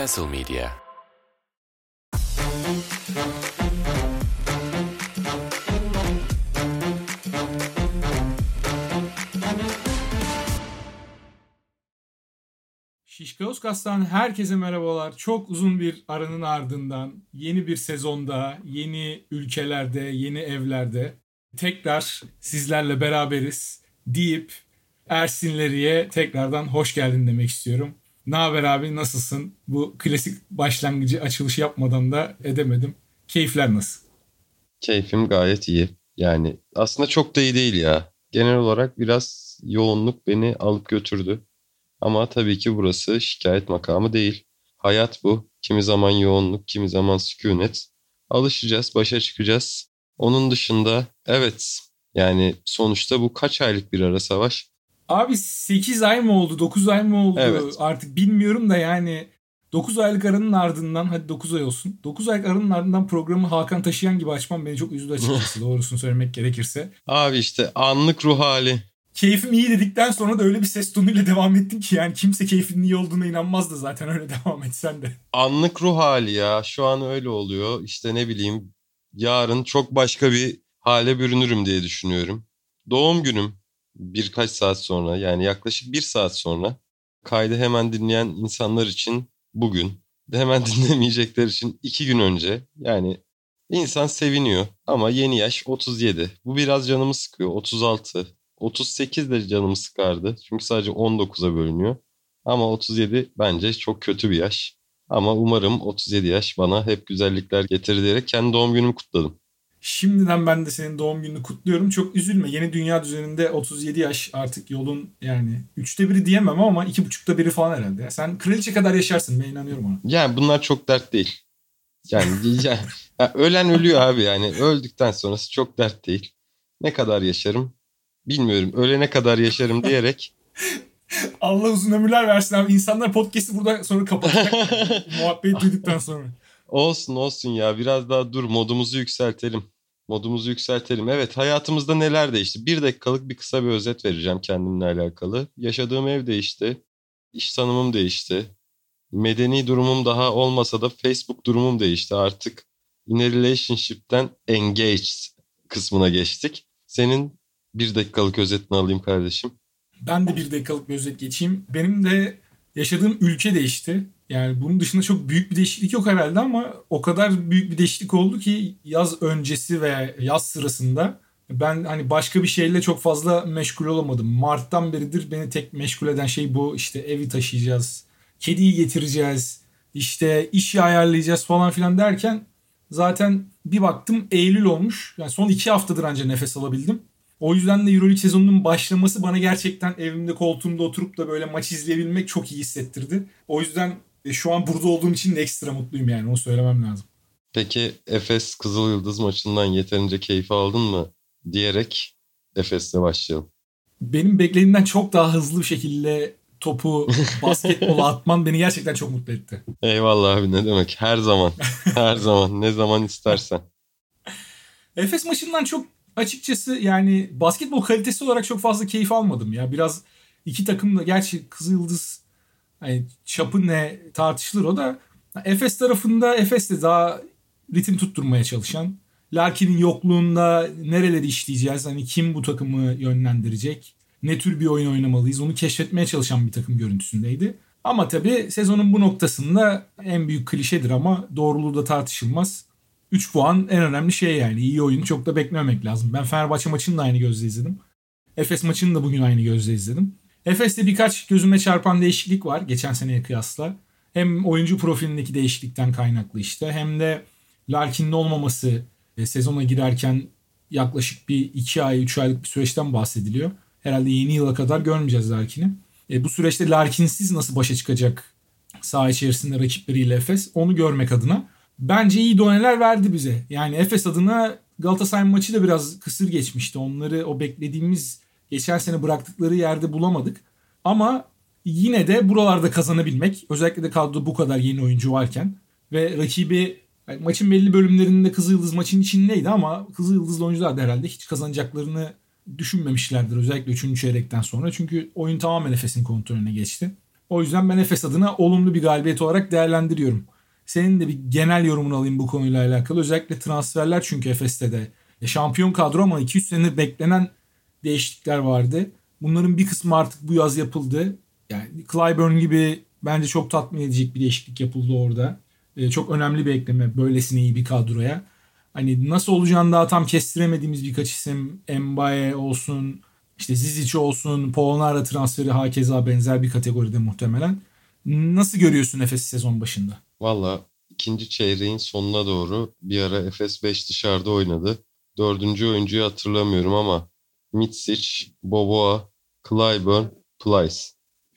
Castle Media Şişkaoskas'tan herkese merhabalar. Çok uzun bir aranın ardından yeni bir sezonda, yeni ülkelerde, yeni evlerde tekrar sizlerle beraberiz deyip Ersinleri'ye tekrardan hoş geldin demek istiyorum. Ne haber abi nasılsın? Bu klasik başlangıcı açılışı yapmadan da edemedim. Keyifler nasıl? Keyfim gayet iyi. Yani aslında çok da iyi değil ya. Genel olarak biraz yoğunluk beni alıp götürdü. Ama tabii ki burası şikayet makamı değil. Hayat bu. Kimi zaman yoğunluk, kimi zaman sükunet. Alışacağız, başa çıkacağız. Onun dışında evet yani sonuçta bu kaç aylık bir ara savaş? Abi 8 ay mı oldu 9 ay mı oldu Evet. artık bilmiyorum da yani 9 aylık aranın ardından hadi 9 ay olsun. 9 aylık aranın ardından programı Hakan Taşıyan gibi açmam beni çok üzdü açıkçası doğrusunu söylemek gerekirse. Abi işte anlık ruh hali. Keyfim iyi dedikten sonra da öyle bir ses tonuyla devam ettim ki yani kimse keyfinin iyi olduğuna inanmazdı zaten öyle devam etsen de. Anlık ruh hali ya. Şu an öyle oluyor. İşte ne bileyim yarın çok başka bir hale bürünürüm diye düşünüyorum. Doğum günüm birkaç saat sonra yani yaklaşık bir saat sonra kaydı hemen dinleyen insanlar için bugün hemen dinlemeyecekler için iki gün önce yani insan seviniyor ama yeni yaş 37 bu biraz canımı sıkıyor 36 38 de canımı sıkardı çünkü sadece 19'a bölünüyor. Ama 37 bence çok kötü bir yaş. Ama umarım 37 yaş bana hep güzellikler getirir diyerek kendi doğum günümü kutladım. Şimdiden ben de senin doğum gününü kutluyorum. Çok üzülme. Yeni dünya düzeninde 37 yaş artık yolun yani üçte biri diyemem ama iki buçukta biri falan herhalde. Sen kraliçe kadar yaşarsın ben inanıyorum ona. Yani bunlar çok dert değil. Yani ya, ya ölen ölüyor abi yani öldükten sonrası çok dert değil. Ne kadar yaşarım bilmiyorum. Ölene kadar yaşarım diyerek Allah uzun ömürler versin abi. İnsanlar podcast'i burada sonra kapatacak. Muhabbet duyduktan sonra. Olsun olsun ya biraz daha dur modumuzu yükseltelim. Modumuzu yükseltelim. Evet hayatımızda neler değişti? Bir dakikalık bir kısa bir özet vereceğim kendimle alakalı. Yaşadığım ev değişti. İş tanımım değişti. Medeni durumum daha olmasa da Facebook durumum değişti. Artık in a relationship'ten engaged kısmına geçtik. Senin bir dakikalık özetini alayım kardeşim. Ben de bir dakikalık bir özet geçeyim. Benim de yaşadığım ülke değişti. Yani bunun dışında çok büyük bir değişiklik yok herhalde ama o kadar büyük bir değişiklik oldu ki yaz öncesi ve yaz sırasında ben hani başka bir şeyle çok fazla meşgul olamadım. Mart'tan beridir beni tek meşgul eden şey bu. İşte evi taşıyacağız, kediyi getireceğiz, işte işi ayarlayacağız falan filan derken zaten bir baktım Eylül olmuş. Yani son iki haftadır anca nefes alabildim. O yüzden de Euroleague sezonunun başlaması bana gerçekten evimde koltuğumda oturup da böyle maç izleyebilmek çok iyi hissettirdi. O yüzden e, şu an burada olduğum için ekstra mutluyum yani onu söylemem lazım. Peki Efes Kızıl Yıldız maçından yeterince keyif aldın mı diyerek Efes'le başlayalım. Benim beklediğimden çok daha hızlı bir şekilde topu basketbola atman beni gerçekten çok mutlu etti. Eyvallah abi ne demek her zaman her zaman ne zaman istersen. Efes maçından çok açıkçası yani basketbol kalitesi olarak çok fazla keyif almadım ya. Biraz iki takım da gerçi Kızılyıldız hani çapı ne tartışılır o da Efes tarafında Efes de daha ritim tutturmaya çalışan. Larkin'in yokluğunda nereleri işleyeceğiz? Hani kim bu takımı yönlendirecek? Ne tür bir oyun oynamalıyız? Onu keşfetmeye çalışan bir takım görüntüsündeydi. Ama tabii sezonun bu noktasında en büyük klişedir ama doğruluğu da tartışılmaz. 3 puan en önemli şey yani. İyi oyunu çok da beklememek lazım. Ben Fenerbahçe maçını da aynı gözle izledim. Efes maçını da bugün aynı gözle izledim. Efes'te birkaç gözüme çarpan değişiklik var geçen seneye kıyasla. Hem oyuncu profilindeki değişiklikten kaynaklı işte hem de Larkin'in olmaması e, sezona girerken yaklaşık bir 2 ay 3 aylık bir süreçten bahsediliyor. Herhalde yeni yıla kadar görmeyeceğiz Larkin'i. E, bu süreçte Larkin'siz nasıl başa çıkacak saha içerisinde rakipleriyle Efes onu görmek adına bence iyi doneler verdi bize. Yani Efes adına Galatasaray maçı da biraz kısır geçmişti. Onları o beklediğimiz geçen sene bıraktıkları yerde bulamadık. Ama yine de buralarda kazanabilmek özellikle de kadroda bu kadar yeni oyuncu varken ve rakibi yani maçın belli bölümlerinde Kızılyıldız maçın içindeydi ama Kızılyıldızlı oyuncular da herhalde hiç kazanacaklarını düşünmemişlerdir özellikle 3. çeyrekten sonra. Çünkü oyun tamamen Efes'in kontrolüne geçti. O yüzden ben Efes adına olumlu bir galibiyet olarak değerlendiriyorum. Senin de bir genel yorumunu alayım bu konuyla alakalı. Özellikle transferler çünkü Efes'te de. E, şampiyon kadro ama 200 senedir beklenen değişiklikler vardı. Bunların bir kısmı artık bu yaz yapıldı. Yani Clyburn gibi bence çok tatmin edecek bir değişiklik yapıldı orada. E, çok önemli bir ekleme böylesine iyi bir kadroya. Hani nasıl olacağını daha tam kestiremediğimiz birkaç isim. Mbaye olsun, işte Zizic olsun, Polonara transferi hakeza benzer bir kategoride muhtemelen. Nasıl görüyorsun Efes sezon başında? Valla ikinci çeyreğin sonuna doğru bir ara Efes 5 dışarıda oynadı. Dördüncü oyuncuyu hatırlamıyorum ama Mitsic, Boboa, Clyburn, Plyce.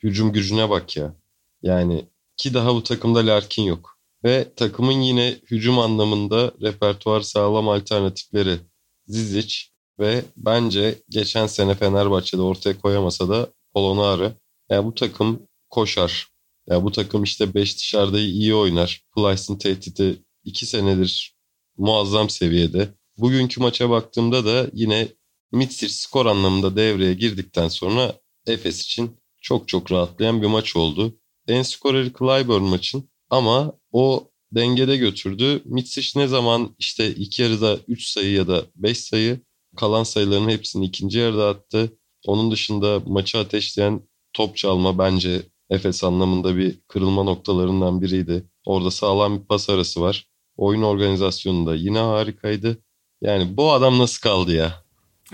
Hücum gücüne bak ya. Yani ki daha bu takımda Larkin yok. Ve takımın yine hücum anlamında repertuar sağlam alternatifleri Zizic ve bence geçen sene Fenerbahçe'de ortaya koyamasa da Polonara. Yani bu takım koşar. Ya bu takım işte 5 dışarıda iyi oynar. Plyce'ın tehdidi 2 senedir muazzam seviyede. Bugünkü maça baktığımda da yine Mitsic skor anlamında devreye girdikten sonra Efes için çok çok rahatlayan bir maç oldu. En skoreri Clyburn maçın ama o dengede götürdü. Mitsic ne zaman işte ilk yarıda 3 sayı ya da 5 sayı kalan sayıların hepsini ikinci yarıda attı. Onun dışında maçı ateşleyen top çalma bence Efes anlamında bir kırılma noktalarından biriydi. Orada sağlam bir pas arası var. Oyun organizasyonu da yine harikaydı. Yani bu adam nasıl kaldı ya?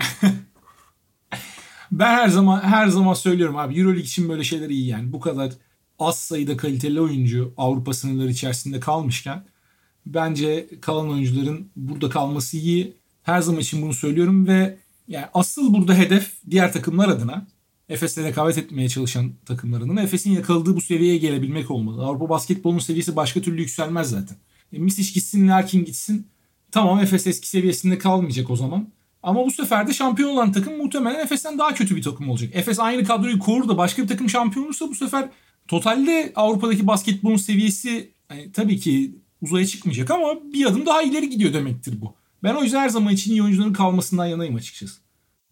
ben her zaman her zaman söylüyorum abi EuroLeague için böyle şeyler iyi yani. Bu kadar az sayıda kaliteli oyuncu Avrupa sınırları içerisinde kalmışken bence kalan oyuncuların burada kalması iyi. Her zaman için bunu söylüyorum ve yani asıl burada hedef diğer takımlar adına Efes'le rekabet etmeye çalışan takımlarının Efes'in yakaladığı bu seviyeye gelebilmek olmalı. Avrupa basketbolunun seviyesi başka türlü yükselmez zaten. E, Misic gitsin, Larkin gitsin. Tamam Efes eski seviyesinde kalmayacak o zaman. Ama bu sefer de şampiyon olan takım muhtemelen Efes'ten daha kötü bir takım olacak. Efes aynı kadroyu korur da başka bir takım şampiyon olursa bu sefer totalde Avrupa'daki basketbolun seviyesi yani tabii ki uzaya çıkmayacak ama bir adım daha ileri gidiyor demektir bu. Ben o yüzden her zaman için iyi oyuncuların kalmasından yanayım açıkçası.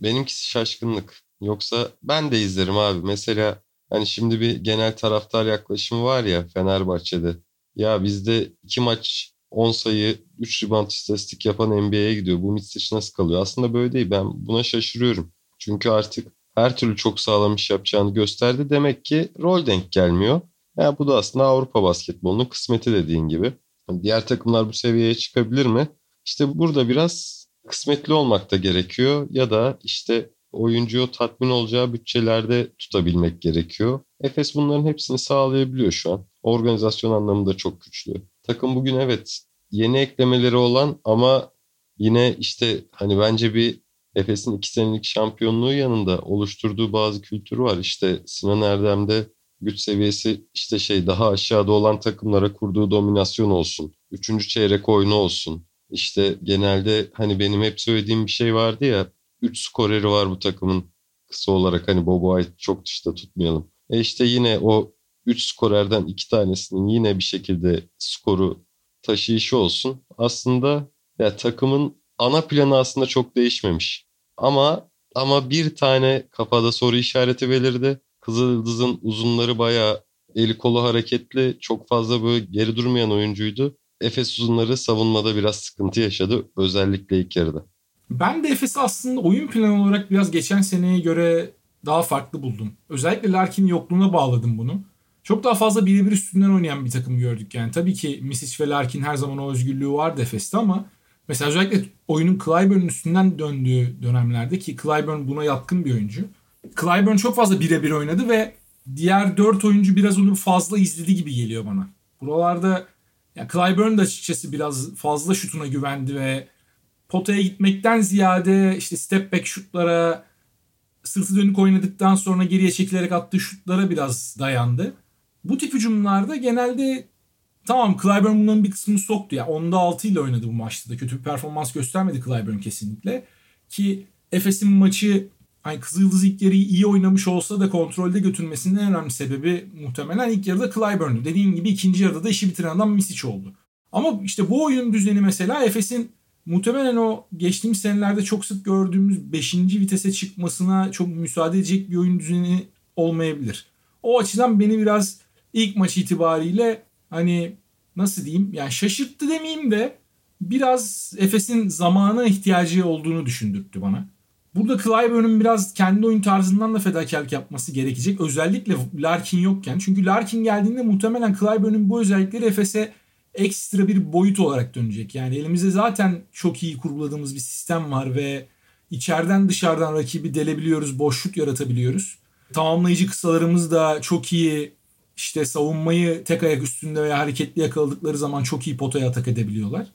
Benimkisi şaşkınlık. Yoksa ben de izlerim abi. Mesela hani şimdi bir genel taraftar yaklaşımı var ya Fenerbahçe'de. Ya bizde iki maç 10 sayı 3 rebound istatistik yapan NBA'ye gidiyor. Bu Mitsic nasıl kalıyor? Aslında böyle değil. Ben buna şaşırıyorum. Çünkü artık her türlü çok sağlam iş yapacağını gösterdi. Demek ki rol denk gelmiyor. Yani bu da aslında Avrupa basketbolunun kısmeti dediğin gibi. Diğer takımlar bu seviyeye çıkabilir mi? İşte burada biraz kısmetli olmak da gerekiyor. Ya da işte oyuncuyu tatmin olacağı bütçelerde tutabilmek gerekiyor. Efes bunların hepsini sağlayabiliyor şu an. Organizasyon anlamında çok güçlü. Takım bugün evet yeni eklemeleri olan ama yine işte hani bence bir Efes'in iki senelik şampiyonluğu yanında oluşturduğu bazı kültür var. İşte Sinan Erdem'de güç seviyesi işte şey daha aşağıda olan takımlara kurduğu dominasyon olsun. Üçüncü çeyrek oyunu olsun. İşte genelde hani benim hep söylediğim bir şey vardı ya 3 skoreri var bu takımın kısa olarak hani Bobo'yu çok dışta tutmayalım. E işte yine o 3 skorerden 2 tanesinin yine bir şekilde skoru taşıyışı olsun. Aslında ya takımın ana planı aslında çok değişmemiş. Ama ama bir tane kafada soru işareti belirdi. Kızıldız'ın uzunları bayağı eli kolu hareketli, çok fazla böyle geri durmayan oyuncuydu. Efes uzunları savunmada biraz sıkıntı yaşadı özellikle ilk yarıda. Ben de Efes'i aslında oyun planı olarak biraz geçen seneye göre daha farklı buldum. Özellikle Larkin'in yokluğuna bağladım bunu. Çok daha fazla birebir üstünden oynayan bir takım gördük yani. Tabii ki Misic ve Larkin her zaman o özgürlüğü vardı Efes'te ama mesela özellikle oyunun Clyburn'un üstünden döndüğü dönemlerde ki Clyburn buna yatkın bir oyuncu. Clyburn çok fazla birebir oynadı ve diğer dört oyuncu biraz onu fazla izledi gibi geliyor bana. Buralarda ya Clyburn da açıkçası biraz fazla şutuna güvendi ve potaya gitmekten ziyade işte step back şutlara sırtı dönük oynadıktan sonra geriye çekilerek attığı şutlara biraz dayandı. Bu tip hücumlarda genelde tamam Clyburn bunların bir kısmını soktu. ya. Yani onda 6 ile oynadı bu maçta da. Kötü bir performans göstermedi Clyburn kesinlikle. Ki Efes'in maçı hani Kızıldız ilk yarıyı iyi oynamış olsa da kontrolde götürmesinin en önemli sebebi muhtemelen ilk yarıda Clyburn'du. Dediğim gibi ikinci yarıda da işi bitiren adam Misic oldu. Ama işte bu oyun düzeni mesela Efes'in muhtemelen o geçtiğimiz senelerde çok sık gördüğümüz 5. vitese çıkmasına çok müsaade edecek bir oyun düzeni olmayabilir. O açıdan beni biraz ilk maç itibariyle hani nasıl diyeyim yani şaşırttı demeyeyim de biraz Efes'in zamana ihtiyacı olduğunu düşündürttü bana. Burada Clyburn'un biraz kendi oyun tarzından da fedakarlık yapması gerekecek. Özellikle Larkin yokken. Çünkü Larkin geldiğinde muhtemelen Clyburn'un bu özellikleri Efes'e ekstra bir boyut olarak dönecek. Yani elimizde zaten çok iyi kurguladığımız bir sistem var ve içeriden dışarıdan rakibi delebiliyoruz, boş şut yaratabiliyoruz. Tamamlayıcı kısalarımız da çok iyi işte savunmayı tek ayak üstünde veya hareketli yakaladıkları zaman çok iyi potaya atak edebiliyorlar.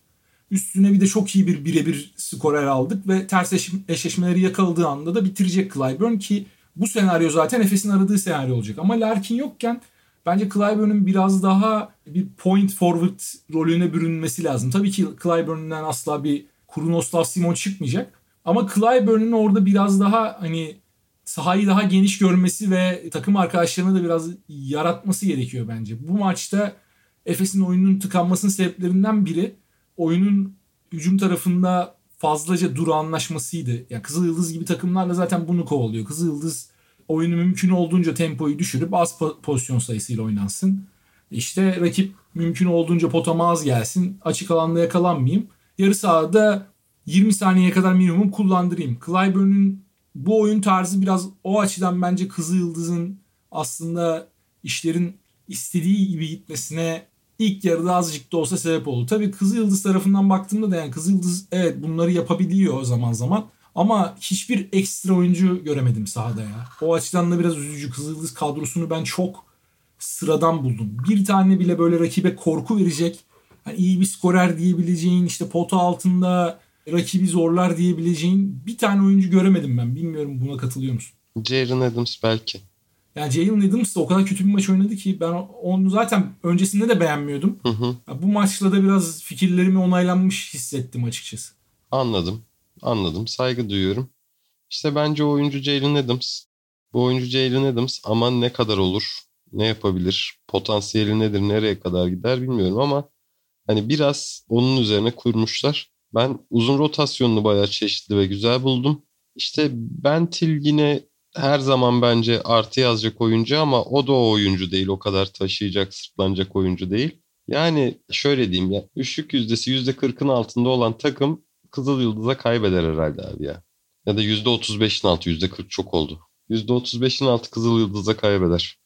Üstüne bir de çok iyi bir birebir skorer aldık ve ters eşleşmeleri yakaladığı anda da bitirecek Clyburn ki bu senaryo zaten Efes'in aradığı senaryo olacak. Ama Larkin yokken bence Clyburn'un biraz daha bir point forward rolüne bürünmesi lazım. Tabii ki Clyburn'dan asla bir Krunoslav Simon çıkmayacak. Ama Clyburn'un orada biraz daha hani sahayı daha geniş görmesi ve takım arkadaşlarına da biraz yaratması gerekiyor bence. Bu maçta Efes'in oyunun tıkanmasının sebeplerinden biri oyunun hücum tarafında fazlaca duru anlaşmasıydı. Yani Kızıl Yıldız gibi takımlarla zaten bunu kovalıyor. Kızıl Yıldız oyunu mümkün olduğunca tempoyu düşürüp az pozisyon sayısıyla oynansın. İşte rakip mümkün olduğunca potama az gelsin. Açık alanda yakalanmayayım. Yarı sahada 20 saniyeye kadar minimum kullandırayım. Clyburn'un bu oyun tarzı biraz o açıdan bence Kızıl Yıldız'ın aslında işlerin istediği gibi gitmesine ilk yarıda azıcık da olsa sebep oldu. Tabii Kızıl Yıldız tarafından baktığımda da yani Kızıl Yıldız evet bunları yapabiliyor zaman zaman. Ama hiçbir ekstra oyuncu göremedim sahada ya. O açıdan da biraz üzücü. Kızıl Yıldız kadrosunu ben çok sıradan buldum. Bir tane bile böyle rakibe korku verecek. Yani iyi bir skorer diyebileceğin işte pota altında rakibi zorlar diyebileceğin bir tane oyuncu göremedim ben. Bilmiyorum buna katılıyor musun? Jaren Adams belki. Yani Jalen Adams da o kadar kötü bir maç oynadı ki ben onu zaten öncesinde de beğenmiyordum. Hı hı. Bu maçla da biraz fikirlerimi onaylanmış hissettim açıkçası. Anladım. Anladım. Saygı duyuyorum. İşte bence oyuncu Jalen Adams. Bu oyuncu Jalen Adams aman ne kadar olur, ne yapabilir, potansiyeli nedir, nereye kadar gider bilmiyorum ama hani biraz onun üzerine kurmuşlar. Ben uzun rotasyonunu bayağı çeşitli ve güzel buldum. İşte Bentil yine her zaman bence artı yazacak oyuncu ama o da o oyuncu değil. O kadar taşıyacak, sırtlanacak oyuncu değil. Yani şöyle diyeyim ya. Üçlük yüzdesi yüzde kırkın altında olan takım Kızıl Yıldız'a kaybeder herhalde abi ya. Ya da yüzde otuz beşin altı, yüzde kırk çok oldu. Yüzde otuz beşin altı Kızıl Yıldız'a kaybeder.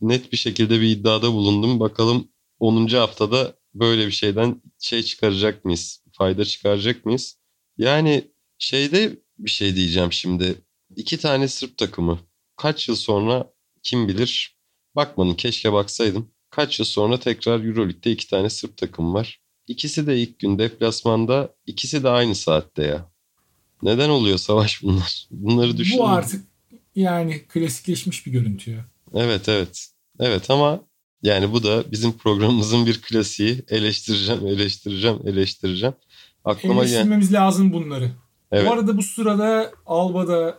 Net bir şekilde bir iddiada bulundum. Bakalım 10. haftada böyle bir şeyden şey çıkaracak mıyız? Fayda çıkaracak mıyız? Yani şeyde bir şey diyeceğim şimdi. İki tane Sırp takımı. Kaç yıl sonra kim bilir? Bakmadım keşke baksaydım. Kaç yıl sonra tekrar Euroleague'de iki tane Sırp takım var. İkisi de ilk gün deplasmanda, ikisi de aynı saatte ya. Neden oluyor savaş bunlar? Bunları düşün. Bu artık yani klasikleşmiş bir görüntü ya. Evet evet. Evet ama yani bu da bizim programımızın bir klasiği. Eleştireceğim, eleştireceğim, eleştireceğim. Aklıma Eleştirmemiz gel- lazım bunları. Evet. Bu arada bu sırada Alba'da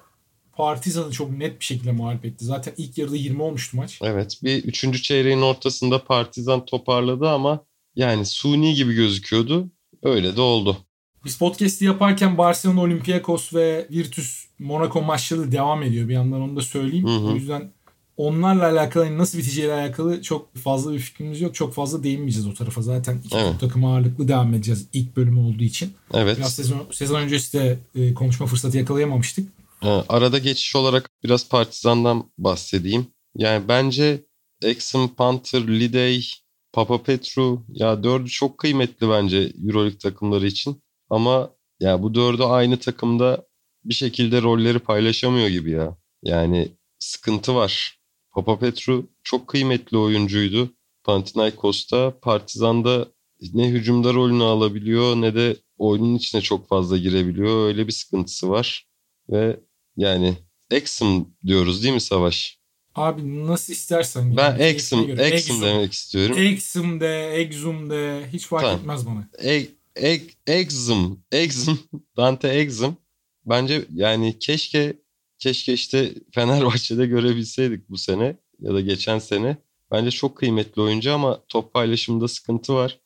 Partizan'ı çok net bir şekilde mağlup etti. Zaten ilk yarıda 20 olmuştu maç. Evet bir üçüncü çeyreğin ortasında Partizan toparladı ama yani suni gibi gözüküyordu. Öyle de oldu. Biz podcast'i yaparken Barcelona, Olympiakos ve Virtus Monaco maçları devam ediyor. Bir yandan onu da söyleyeyim. Hı hı. O yüzden onlarla alakalı hani nasıl biteceğiyle alakalı çok fazla bir fikrimiz yok. Çok fazla değinmeyeceğiz o tarafa. Zaten iki evet. takım ağırlıklı devam edeceğiz ilk bölümü olduğu için. Evet. Biraz sezon, sezon öncesi de e, konuşma fırsatı yakalayamamıştık. Ha, arada geçiş olarak biraz Partizan'dan bahsedeyim. Yani bence Exum, Panther, Lidey, Papa Petru ya dördü çok kıymetli bence Euroleague takımları için. Ama ya bu dördü aynı takımda bir şekilde rolleri paylaşamıyor gibi ya. Yani sıkıntı var. Papa Petru çok kıymetli oyuncuydu. Panathinaikos'ta, Partizan'da ne hücumda rolünü alabiliyor ne de oyunun içine çok fazla girebiliyor. Öyle bir sıkıntısı var. Ve yani Exum diyoruz değil mi Savaş? Abi nasıl istersen. Yani. Ben Exum, Exum demek istiyorum. Exum de, Exum de hiç fark tamam. etmez bana. E, e, Exum, Exum, Dante Exum. Bence yani keşke keşke işte Fenerbahçe'de görebilseydik bu sene ya da geçen sene. Bence çok kıymetli oyuncu ama top paylaşımında sıkıntı var.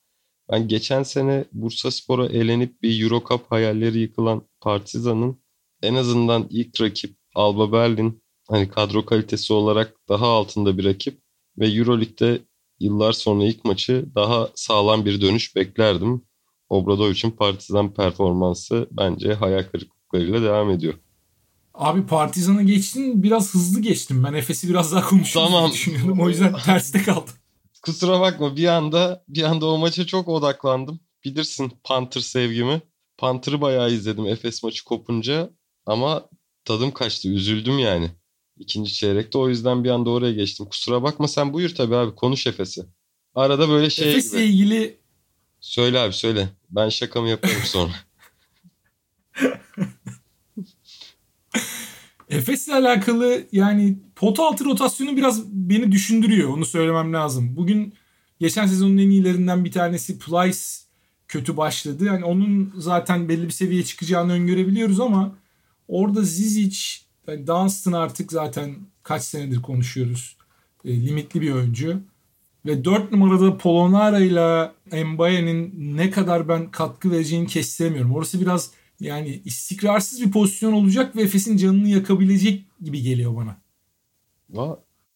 Ben geçen sene Bursa Spor'a elenip bir Euro Cup hayalleri yıkılan Partizan'ın en azından ilk rakip Alba Berlin hani kadro kalitesi olarak daha altında bir rakip ve Euroleague'de yıllar sonra ilk maçı daha sağlam bir dönüş beklerdim. Obradovic'in Partizan performansı bence hayal kırıklıklarıyla devam ediyor. Abi Partizan'a geçtin biraz hızlı geçtim. Ben Efes'i biraz daha konuşurum tamam. düşünüyordum. O yüzden terste kaldım. Kusura bakma bir anda bir anda o maça çok odaklandım. Bilirsin Panther sevgimi. Panther'ı bayağı izledim Efes maçı kopunca ama tadım kaçtı. Üzüldüm yani. İkinci çeyrekte o yüzden bir anda oraya geçtim. Kusura bakma sen buyur tabii abi konuş Efes'i. Arada böyle şey Efes'le gibi. ilgili Söyle abi söyle. Ben şakamı yaparım sonra. Efes'le alakalı yani pot altı rotasyonu biraz beni düşündürüyor. Onu söylemem lazım. Bugün geçen sezonun en iyilerinden bir tanesi Plyce kötü başladı. Yani onun zaten belli bir seviyeye çıkacağını öngörebiliyoruz ama orada Zizic, yani Dunstan artık zaten kaç senedir konuşuyoruz. E, limitli bir oyuncu. Ve 4 numarada Polonara ile Mbaye'nin ne kadar ben katkı vereceğini kestiremiyorum. Orası biraz yani istikrarsız bir pozisyon olacak ve Efes'in canını yakabilecek gibi geliyor bana.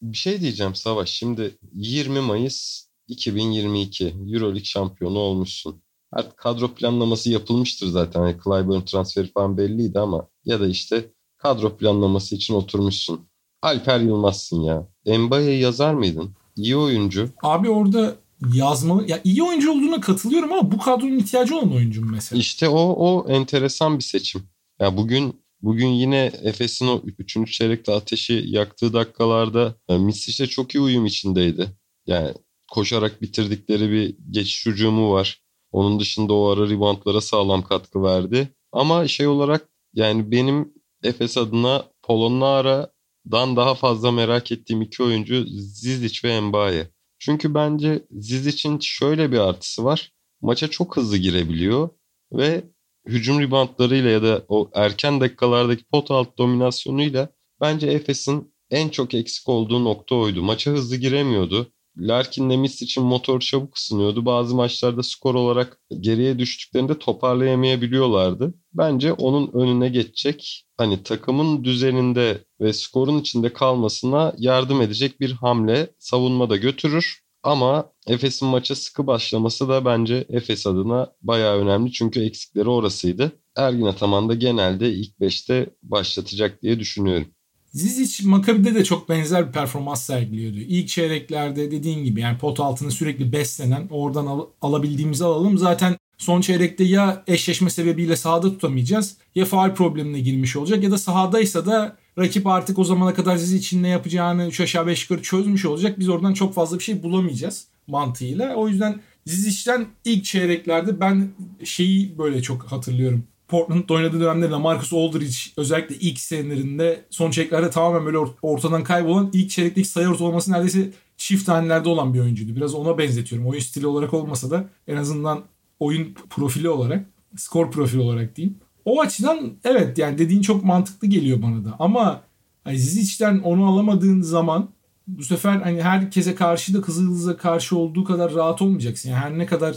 bir şey diyeceğim Savaş. Şimdi 20 Mayıs 2022 Euroleague şampiyonu olmuşsun. Artık kadro planlaması yapılmıştır zaten. Yani Clyburn transferi falan belliydi ama ya da işte kadro planlaması için oturmuşsun. Alper Yılmaz'sın ya. Mbaye'yi yazar mıydın? İyi oyuncu. Abi orada yazmalı. Ya iyi oyuncu olduğuna katılıyorum ama bu kadronun ihtiyacı olan oyuncu mu mesela? İşte o o enteresan bir seçim. Ya bugün bugün yine Efes'in o 3. çeyrekte ateşi yaktığı dakikalarda e, Misic'le çok iyi uyum içindeydi. Yani koşarak bitirdikleri bir geçiş hücumu var. Onun dışında o ara reboundlara sağlam katkı verdi. Ama şey olarak yani benim Efes adına Polonara,dan daha fazla merak ettiğim iki oyuncu Zizic ve Mbaye. Çünkü bence Zizic'in şöyle bir artısı var. Maça çok hızlı girebiliyor ve hücum reboundlarıyla ya da o erken dakikalardaki pot alt dominasyonuyla bence Efes'in en çok eksik olduğu nokta oydu. Maça hızlı giremiyordu. Larkin'le Miss için motor çabuk ısınıyordu. Bazı maçlarda skor olarak geriye düştüklerinde toparlayamayabiliyorlardı. Bence onun önüne geçecek hani takımın düzeninde ve skorun içinde kalmasına yardım edecek bir hamle savunmada götürür. Ama Efes'in maça sıkı başlaması da bence Efes adına bayağı önemli. Çünkü eksikleri orasıydı. Ergin Ataman da genelde ilk 5'te başlatacak diye düşünüyorum. Zizic Makabi'de de çok benzer bir performans sergiliyordu. İlk çeyreklerde dediğin gibi yani pot altını sürekli beslenen oradan al- alabildiğimizi alalım. Zaten son çeyrekte ya eşleşme sebebiyle sahada tutamayacağız ya faal problemine girmiş olacak ya da sahadaysa da rakip artık o zamana kadar Zizic için ne yapacağını 3 aşağı 5 yukarı çözmüş olacak. Biz oradan çok fazla bir şey bulamayacağız mantığıyla. O yüzden Zizic'ten ilk çeyreklerde ben şeyi böyle çok hatırlıyorum Portland'da oynadığı dönemde Marcus Aldridge özellikle ilk senelerinde son çeyreklerde tamamen böyle ortadan kaybolan ilk çeyrekteki sayı ortalaması neredeyse çift tanelerde olan bir oyuncuydu. Biraz ona benzetiyorum. Oyun stili olarak olmasa da en azından oyun profili olarak, skor profili olarak diyeyim. O açıdan evet yani dediğin çok mantıklı geliyor bana da. Ama hani Zizic'den onu alamadığın zaman bu sefer hani herkese karşı da Kızıldız'a karşı olduğu kadar rahat olmayacaksın. Yani her ne kadar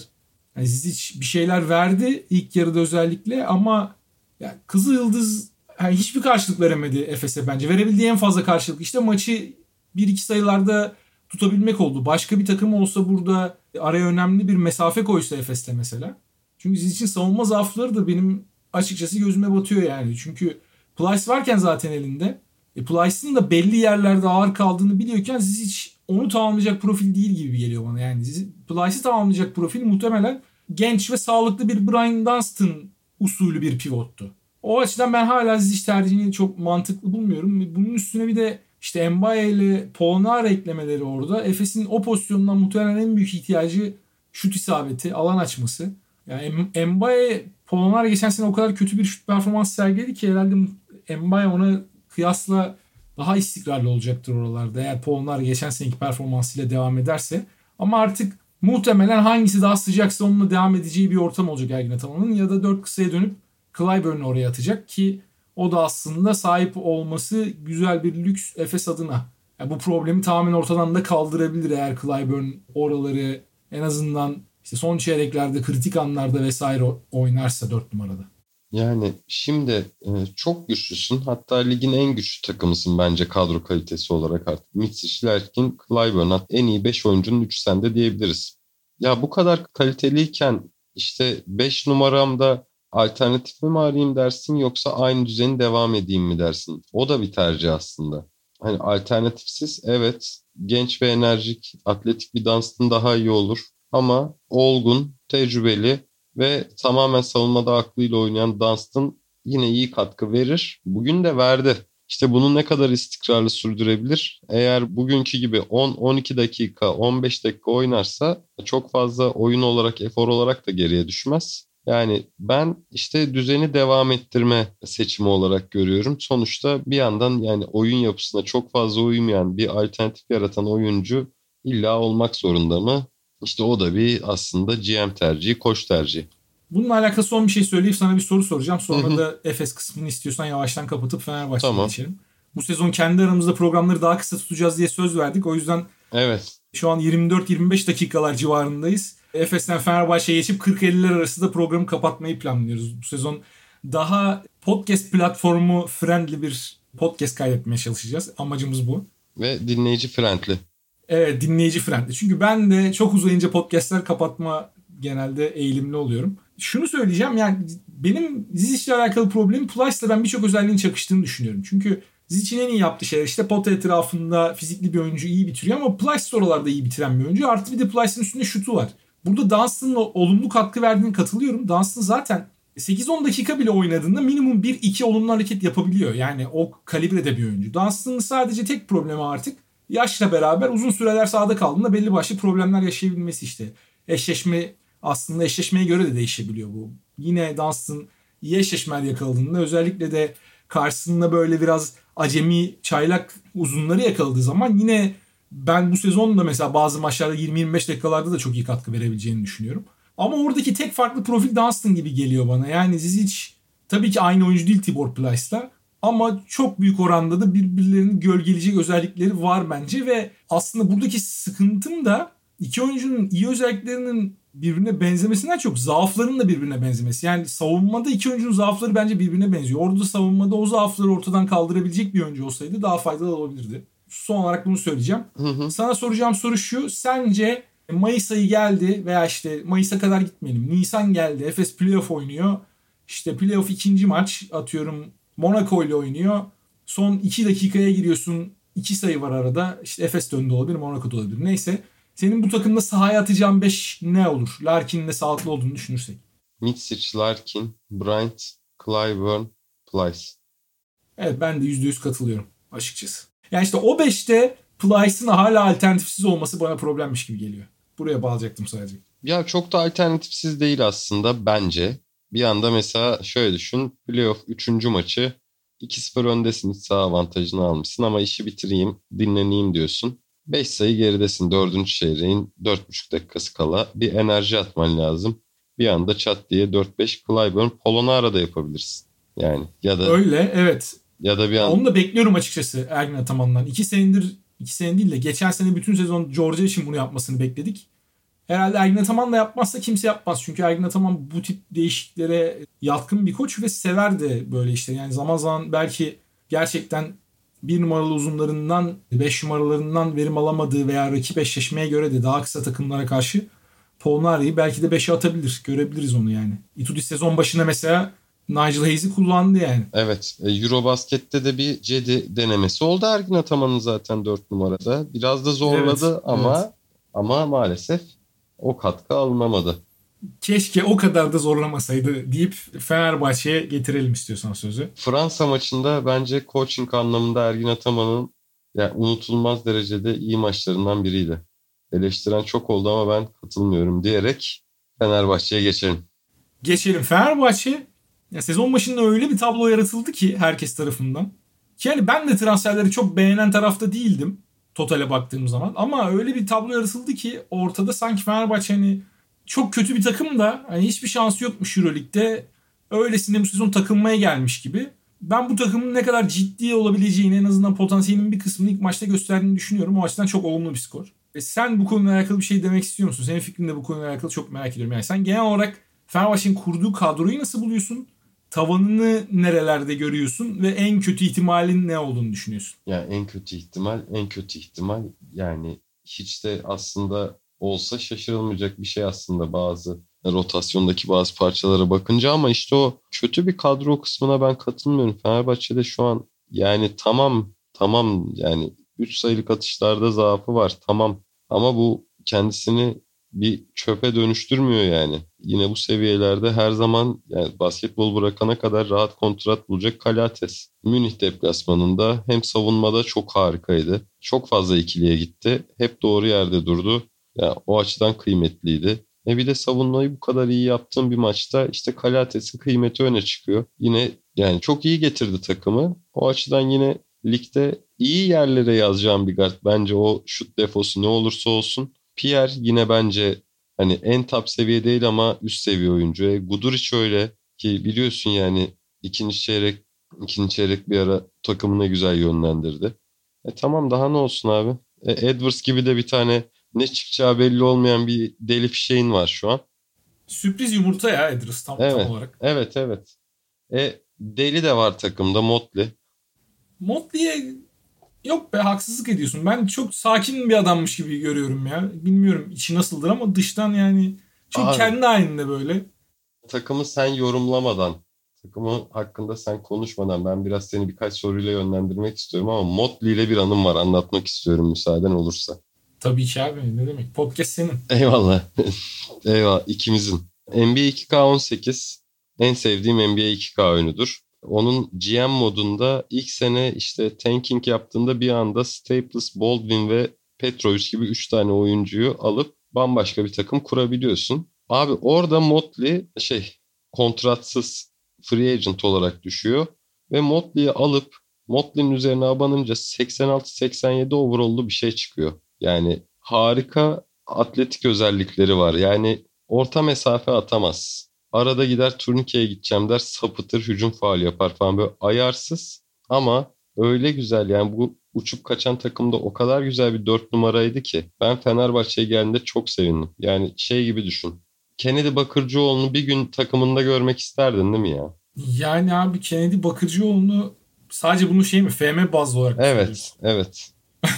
yani Zizic bir şeyler verdi ilk yarıda özellikle ama yani Kızıl Yıldız yani hiçbir karşılık veremedi Efes'e bence. Verebildiği en fazla karşılık işte maçı 1-2 sayılarda tutabilmek oldu. Başka bir takım olsa burada araya önemli bir mesafe koysa Efes'te mesela. Çünkü Zizic'in savunma zaafları da benim açıkçası gözüme batıyor yani. Çünkü Plyce varken zaten elinde. E Plyce'ın da belli yerlerde ağır kaldığını biliyorken Zizic onu tamamlayacak profil değil gibi geliyor bana. Yani Plyce'ı tamamlayacak profil muhtemelen genç ve sağlıklı bir Brian Dunstan usulü bir pivottu. O açıdan ben hala Zizic tercihini çok mantıklı bulmuyorum. Bunun üstüne bir de işte Mbaye ile Polonara eklemeleri orada. Efes'in o pozisyonundan muhtemelen en büyük ihtiyacı şut isabeti, alan açması. Yani Mbaye Polonara geçen sene o kadar kötü bir şut performans sergiledi ki herhalde Mbaye ona kıyasla daha istikrarlı olacaktır oralarda. Eğer Polonara geçen seneki performansıyla devam ederse. Ama artık Muhtemelen hangisi daha sıcaksa onunla devam edeceği bir ortam olacak Ergin Ataman'ın ya da 4 kısaya dönüp Clyburn'u oraya atacak ki o da aslında sahip olması güzel bir lüks Efes adına. Yani bu problemi tamamen ortadan da kaldırabilir eğer Clyburn oraları en azından işte son çeyreklerde kritik anlarda vesaire oynarsa 4 numarada. Yani şimdi e, çok güçlüsün. Hatta ligin en güçlü takımısın bence kadro kalitesi olarak artık. Mitsic, Larkin, Clyburn en iyi 5 oyuncunun 3'ü sende diyebiliriz. Ya bu kadar kaliteliyken işte 5 numaramda alternatif mi arayayım dersin yoksa aynı düzeni devam edeyim mi dersin? O da bir tercih aslında. Hani alternatifsiz evet genç ve enerjik atletik bir dansın daha iyi olur. Ama olgun, tecrübeli ve tamamen savunmada aklıyla oynayan Dunstan yine iyi katkı verir. Bugün de verdi. İşte bunu ne kadar istikrarlı sürdürebilir? Eğer bugünkü gibi 10-12 dakika, 15 dakika oynarsa çok fazla oyun olarak, efor olarak da geriye düşmez. Yani ben işte düzeni devam ettirme seçimi olarak görüyorum. Sonuçta bir yandan yani oyun yapısına çok fazla uymayan bir alternatif yaratan oyuncu illa olmak zorunda mı? İşte o da bir aslında GM tercihi, koç tercihi. Bununla alakalı son bir şey söyleyip sana bir soru soracağım. Sonra da Efes kısmını istiyorsan yavaştan kapatıp Fenerbahçe'ye tamam. geçelim. Bu sezon kendi aramızda programları daha kısa tutacağız diye söz verdik. O yüzden evet. şu an 24-25 dakikalar civarındayız. Efes'ten Fenerbahçe'ye geçip 40-50'ler arası da programı kapatmayı planlıyoruz. Bu sezon daha podcast platformu friendly bir podcast kaydetmeye çalışacağız. Amacımız bu. Ve dinleyici friendly. Evet dinleyici friendly. Çünkü ben de çok uzayınca podcastler kapatma genelde eğilimli oluyorum. Şunu söyleyeceğim yani benim Zizic'le alakalı problemim Plyce'la ben birçok özelliğin çakıştığını düşünüyorum. Çünkü Zizic'in en iyi yaptığı şeyler işte pota etrafında fizikli bir oyuncu iyi bitiriyor ama Plyce oralarda iyi bitiren bir oyuncu. Artı bir de Plyce'ın üstünde şutu var. Burada Dunstan'ın olumlu katkı verdiğini katılıyorum. Dunstan zaten 8-10 dakika bile oynadığında minimum 1-2 olumlu hareket yapabiliyor. Yani o kalibrede bir oyuncu. Dunstan'ın sadece tek problemi artık yaşla beraber uzun süreler sahada kaldığında belli başlı problemler yaşayabilmesi işte. Eşleşme aslında eşleşmeye göre de değişebiliyor bu. Yine Dunstan iyi eşleşmeler yakaladığında özellikle de karşısında böyle biraz acemi çaylak uzunları yakaladığı zaman yine ben bu sezon da mesela bazı maçlarda 20-25 dakikalarda da çok iyi katkı verebileceğini düşünüyorum. Ama oradaki tek farklı profil Dunstan gibi geliyor bana. Yani Zizic tabii ki aynı oyuncu değil Tibor Plyce'la. Ama çok büyük oranda da birbirlerinin gölgeleyecek özellikleri var bence ve aslında buradaki sıkıntım da iki oyuncunun iyi özelliklerinin birbirine benzemesinden çok zaafların da birbirine benzemesi. Yani savunmada iki oyuncunun zaafları bence birbirine benziyor. Orada savunmada o zaafları ortadan kaldırabilecek bir oyuncu olsaydı daha faydalı olabilirdi. Son olarak bunu söyleyeceğim. Hı hı. Sana soracağım soru şu. Sence Mayıs ayı geldi veya işte Mayıs'a kadar gitmeyelim. Nisan geldi. Efes playoff oynuyor. İşte playoff ikinci maç atıyorum Monaco ile oynuyor. Son iki dakikaya giriyorsun. iki sayı var arada. İşte Efes döndü olabilir, Monaco da olabilir. Neyse. Senin bu takımda sahaya atacağın 5 ne olur? Larkin'in de sağlıklı olduğunu düşünürsek. Mitsic, Larkin, Bryant, Clyburn, Plyce. Evet ben de %100 katılıyorum açıkçası. Yani işte o 5'te Plyce'ın hala alternatifsiz olması bana problemmiş gibi geliyor. Buraya bağlayacaktım sadece. Ya çok da alternatifsiz değil aslında bence. Bir anda mesela şöyle düşün. Playoff 3. maçı 2-0 öndesin. Sağ avantajını almışsın ama işi bitireyim, dinleneyim diyorsun. 5 sayı geridesin 4. çeyreğin 4,5 dakikası kala. Bir enerji atman lazım. Bir anda çat diye 4-5 Clyburn Polonara da yapabilirsin. Yani ya da Öyle evet. Ya da bir an... Onu da bekliyorum açıkçası Ergin Ataman'dan. İki senedir, iki sene değil de geçen sene bütün sezon Georgia için bunu yapmasını bekledik. Herhalde Ergin Ataman da yapmazsa kimse yapmaz. Çünkü Ergin Ataman bu tip değişikliklere yatkın bir koç ve sever de böyle işte. Yani zaman zaman belki gerçekten bir numaralı uzunlarından, beş numaralarından verim alamadığı veya rakip eşleşmeye göre de daha kısa takımlara karşı Polnari'yi belki de 5'e atabilir. Görebiliriz onu yani. Itudi sezon başına mesela Nigel Hayes'i kullandı yani. Evet. E, Eurobasket'te de bir Cedi denemesi oldu Ergin Ataman'ın zaten 4 numarada. Biraz da zorladı evet, ama evet. ama maalesef o katkı alınamadı. Keşke o kadar da zorlamasaydı deyip Fenerbahçe'ye getirelim istiyorsan sözü. Fransa maçında bence coaching anlamında Ergin Ataman'ın yani unutulmaz derecede iyi maçlarından biriydi. Eleştiren çok oldu ama ben katılmıyorum diyerek Fenerbahçe'ye geçelim. Geçelim. Fenerbahçe ya sezon başında öyle bir tablo yaratıldı ki herkes tarafından. Yani ben de transferleri çok beğenen tarafta değildim totale baktığım zaman. Ama öyle bir tablo yaratıldı ki ortada sanki Fenerbahçe hani çok kötü bir takım da hani hiçbir şansı yokmuş Euroleague'de. Öylesine bu sezon takılmaya gelmiş gibi. Ben bu takımın ne kadar ciddi olabileceğini en azından potansiyelinin bir kısmını ilk maçta gösterdiğini düşünüyorum. O açıdan çok olumlu bir skor. E sen bu konuyla alakalı bir şey demek istiyor musun? Senin fikrin de bu konuyla alakalı çok merak ediyorum. Yani sen genel olarak Fenerbahçe'nin kurduğu kadroyu nasıl buluyorsun? Tavanını nerelerde görüyorsun ve en kötü ihtimalin ne olduğunu düşünüyorsun? Yani en kötü ihtimal, en kötü ihtimal yani hiç de aslında olsa şaşırılmayacak bir şey aslında bazı rotasyondaki bazı parçalara bakınca ama işte o kötü bir kadro kısmına ben katılmıyorum. Fenerbahçe'de şu an yani tamam tamam yani 3 sayılık atışlarda zaafı var tamam ama bu kendisini bir çöpe dönüştürmüyor yani. Yine bu seviyelerde her zaman yani basketbol bırakana kadar rahat kontrat bulacak Kalates. Münih deplasmanında hem savunmada çok harikaydı. Çok fazla ikiliye gitti. Hep doğru yerde durdu. Yani o açıdan kıymetliydi. E bir de savunmayı bu kadar iyi yaptığım bir maçta işte Kalates'in kıymeti öne çıkıyor. Yine yani çok iyi getirdi takımı. O açıdan yine ligde iyi yerlere yazacağım bir guard. Bence o şut defosu ne olursa olsun. Pierre yine bence hani en top seviye değil ama üst seviye oyuncu. E, Guduric öyle ki biliyorsun yani ikinci çeyrek ikinci çeyrek bir ara takımına güzel yönlendirdi. E tamam daha ne olsun abi. E, Edwards gibi de bir tane ne çıkacağı belli olmayan bir deli fişeğin var şu an. Sürpriz yumurta ya Edwards tam, evet, tam olarak. Evet evet. E, deli de var takımda Motley. Motley'e yok be haksızlık ediyorsun. Ben çok sakin bir adammış gibi görüyorum ya. Bilmiyorum içi nasıldır ama dıştan yani çok Abi, kendi halinde böyle. Takımı sen yorumlamadan, takımı hakkında sen konuşmadan ben biraz seni birkaç soruyla yönlendirmek istiyorum ama Motley ile bir anım var anlatmak istiyorum müsaaden olursa. Tabii ki abi ne demek. Podcast senin. Eyvallah. Eyvallah ikimizin. NBA 2K18 en sevdiğim NBA 2K oyunudur. Onun GM modunda ilk sene işte tanking yaptığında bir anda Staples, Baldwin ve Petrovic gibi 3 tane oyuncuyu alıp bambaşka bir takım kurabiliyorsun. Abi orada Motley şey kontratsız free agent olarak düşüyor ve Motley'i alıp Motley'nin üzerine abanınca 86-87 overall'lu bir şey çıkıyor. Yani harika atletik özellikleri var. Yani orta mesafe atamaz. Arada gider turnikeye gideceğim der sapıtır hücum faal yapar falan böyle ayarsız ama öyle güzel yani bu uçup kaçan takımda o kadar güzel bir dört numaraydı ki ben Fenerbahçe'ye geldiğinde çok sevindim. Yani şey gibi düşün. Kennedy Bakırcıoğlu'nu bir gün takımında görmek isterdin değil mi ya? Yani abi Kennedy Bakırcıoğlu'nu sadece bunu şey mi FM bazlı olarak Evet, evet.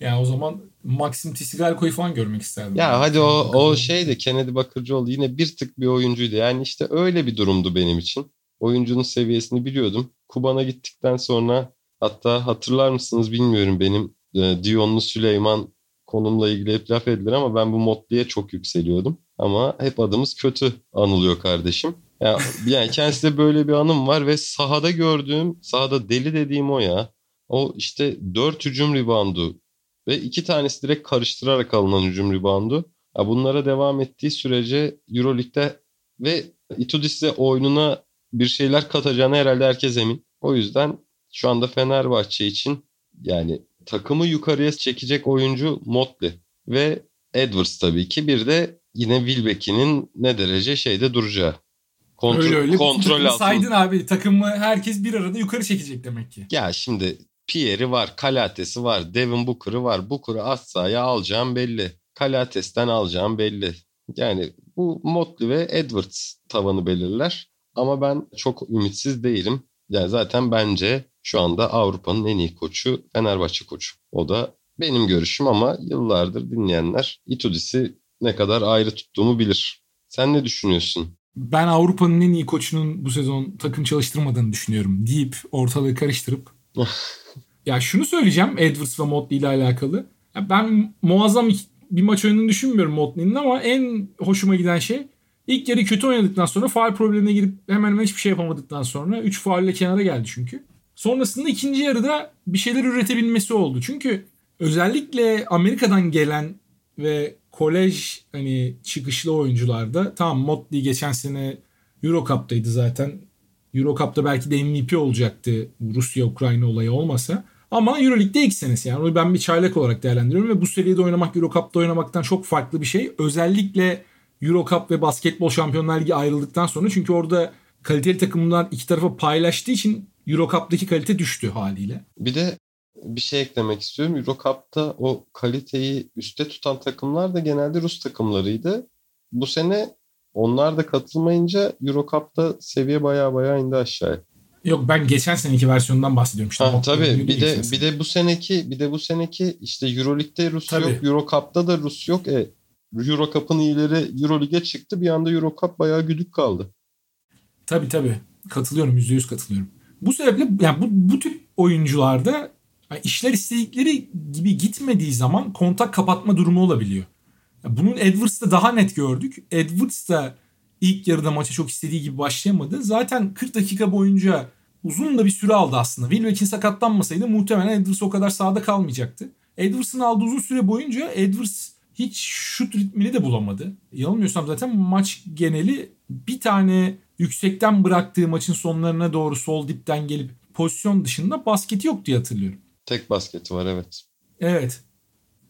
Yani o zaman Maxim Tisigalko'yu falan görmek isterdim. Ya hadi o o şey de Kennedy Bakırcıoğlu yine bir tık bir oyuncuydu. Yani işte öyle bir durumdu benim için. Oyuncunun seviyesini biliyordum. Kuban'a gittikten sonra hatta hatırlar mısınız bilmiyorum benim e, Dionlu Süleyman konumla ilgili hep laf edilir ama ben bu Motley'e çok yükseliyordum. Ama hep adımız kötü anılıyor kardeşim. Yani, yani kendisi de böyle bir anım var ve sahada gördüğüm, sahada deli dediğim o ya. O işte dört hücum reboundu, ve iki tanesi direkt karıştırarak alınan hücum reboundu. Bunlara devam ettiği sürece Euroleague'de ve Itudis'e oyununa bir şeyler katacağını herhalde herkes emin. O yüzden şu anda Fenerbahçe için yani takımı yukarıya çekecek oyuncu Motley ve Edwards tabii ki. Bir de yine Wilbeck'in ne derece şeyde duracağı. Kontrol, öyle öyle. Kontrol altında. Saydın abi takımı herkes bir arada yukarı çekecek demek ki. Ya şimdi Pierre'i var, Kalates'i var, Devin Booker'ı var. Booker'ı az sahaya alacağım belli. Kalates'ten alacağım belli. Yani bu Motley ve Edwards tavanı belirler. Ama ben çok ümitsiz değilim. Yani zaten bence şu anda Avrupa'nın en iyi koçu Fenerbahçe koçu. O da benim görüşüm ama yıllardır dinleyenler Itudis'i ne kadar ayrı tuttuğumu bilir. Sen ne düşünüyorsun? Ben Avrupa'nın en iyi koçunun bu sezon takım çalıştırmadığını düşünüyorum deyip ortalığı karıştırıp Ya şunu söyleyeceğim Edwards ve Motley ile alakalı. Ya ben muazzam bir maç oynadığını düşünmüyorum Motley'nin ama en hoşuma giden şey ilk yarı kötü oynadıktan sonra faal problemine girip hemen hemen hiçbir şey yapamadıktan sonra 3 faulle kenara geldi çünkü. Sonrasında ikinci yarıda bir şeyler üretebilmesi oldu. Çünkü özellikle Amerika'dan gelen ve kolej hani çıkışlı oyuncularda tamam Motley geçen sene Euro Cup'taydı zaten. Euro Cup'ta belki de MVP olacaktı Rusya-Ukrayna olayı olmasa. Ama Euroleague'de ilk senesi yani. Ben bir çaylak olarak değerlendiriyorum ve bu seviyede oynamak Euro Cup'ta oynamaktan çok farklı bir şey. Özellikle Euro Cup ve Basketbol Şampiyonlar Ligi ayrıldıktan sonra çünkü orada kaliteli takımlar iki tarafa paylaştığı için Euro Cup'taki kalite düştü haliyle. Bir de bir şey eklemek istiyorum. Euro Cup'ta o kaliteyi üstte tutan takımlar da genelde Rus takımlarıydı. Bu sene onlar da katılmayınca Euro Cup'ta seviye baya baya indi aşağıya. Yok ben geçen seneki versiyondan bahsediyorum işte. Ha, tabii bir de bir de bu seneki bir de bu seneki işte EuroLeague'de Rus tabii. yok, Euro Cup'ta da Rus yok. E Euro Cup'ın iyileri Euro Lig'e çıktı. Bir anda Euro Cup bayağı güdük kaldı. Tabii tabii. Katılıyorum. %100 katılıyorum. Bu sebeple yani bu, bu tip oyuncularda yani işler istedikleri gibi gitmediği zaman kontak kapatma durumu olabiliyor. Bunun Edwards'ta daha net gördük. Edwards da ilk yarıda maça çok istediği gibi başlayamadı. Zaten 40 dakika boyunca uzun da bir süre aldı aslında. Wilbeck'in sakatlanmasaydı muhtemelen Edwards o kadar sahada kalmayacaktı. Edwards'ın aldığı uzun süre boyunca Edwards hiç şut ritmini de bulamadı. Yanılmıyorsam zaten maç geneli bir tane yüksekten bıraktığı maçın sonlarına doğru sol dipten gelip pozisyon dışında basketi yok diye hatırlıyorum. Tek basketi var evet. Evet.